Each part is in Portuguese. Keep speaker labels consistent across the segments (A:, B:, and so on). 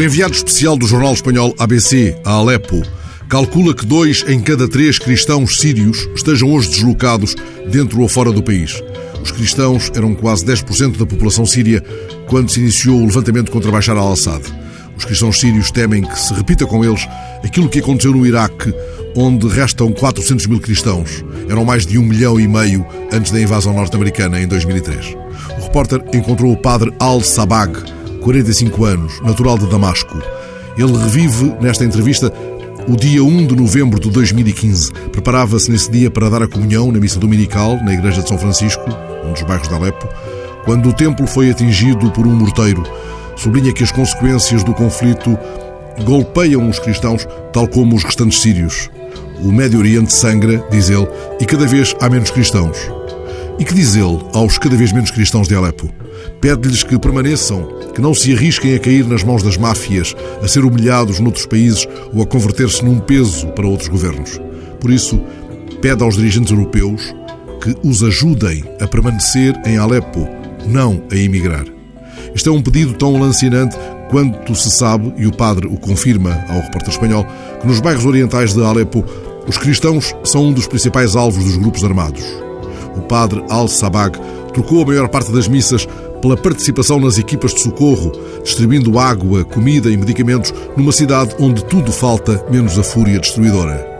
A: enviado especial do jornal espanhol ABC a Alepo calcula que dois em cada três cristãos sírios estejam hoje deslocados dentro ou fora do país. Os cristãos eram quase 10% da população síria quando se iniciou o levantamento contra Bashar al-Assad. Os cristãos sírios temem que se repita com eles aquilo que aconteceu no Iraque, onde restam 400 mil cristãos. Eram mais de um milhão e meio antes da invasão norte-americana em 2003. O repórter encontrou o padre Al-Sabag, 45 anos, natural de Damasco. Ele revive nesta entrevista o dia 1 de novembro de 2015. Preparava-se nesse dia para dar a comunhão na missa dominical na igreja de São Francisco, um dos bairros de Alepo, quando o templo foi atingido por um morteiro. Sublinha que as consequências do conflito golpeiam os cristãos, tal como os restantes sírios. O Médio Oriente sangra, diz ele, e cada vez há menos cristãos. E que diz ele aos cada vez menos cristãos de Alepo? Pede-lhes que permaneçam, que não se arrisquem a cair nas mãos das máfias, a ser humilhados noutros países ou a converter-se num peso para outros governos. Por isso, pede aos dirigentes europeus que os ajudem a permanecer em Alepo, não a emigrar. Este é um pedido tão lancinante quanto se sabe, e o padre o confirma ao repórter espanhol, que nos bairros orientais de Alepo os cristãos são um dos principais alvos dos grupos armados. O padre Al-Sabag trocou a maior parte das missas pela participação nas equipas de socorro, distribuindo água, comida e medicamentos numa cidade onde tudo falta menos a fúria destruidora.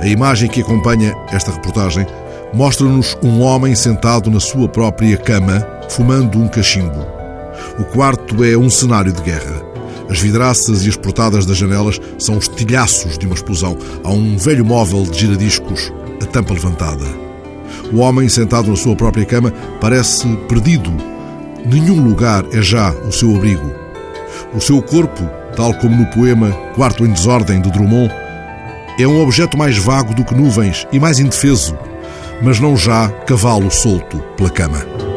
A: A imagem que acompanha esta reportagem mostra-nos um homem sentado na sua própria cama, fumando um cachimbo. O quarto é um cenário de guerra. As vidraças e as portadas das janelas são os tilhaços de uma explosão. Há um velho móvel de giradiscos, a tampa levantada. O homem sentado na sua própria cama parece perdido. Nenhum lugar é já o seu abrigo. O seu corpo, tal como no poema Quarto em Desordem de Drummond, é um objeto mais vago do que nuvens e mais indefeso, mas não já cavalo solto pela cama.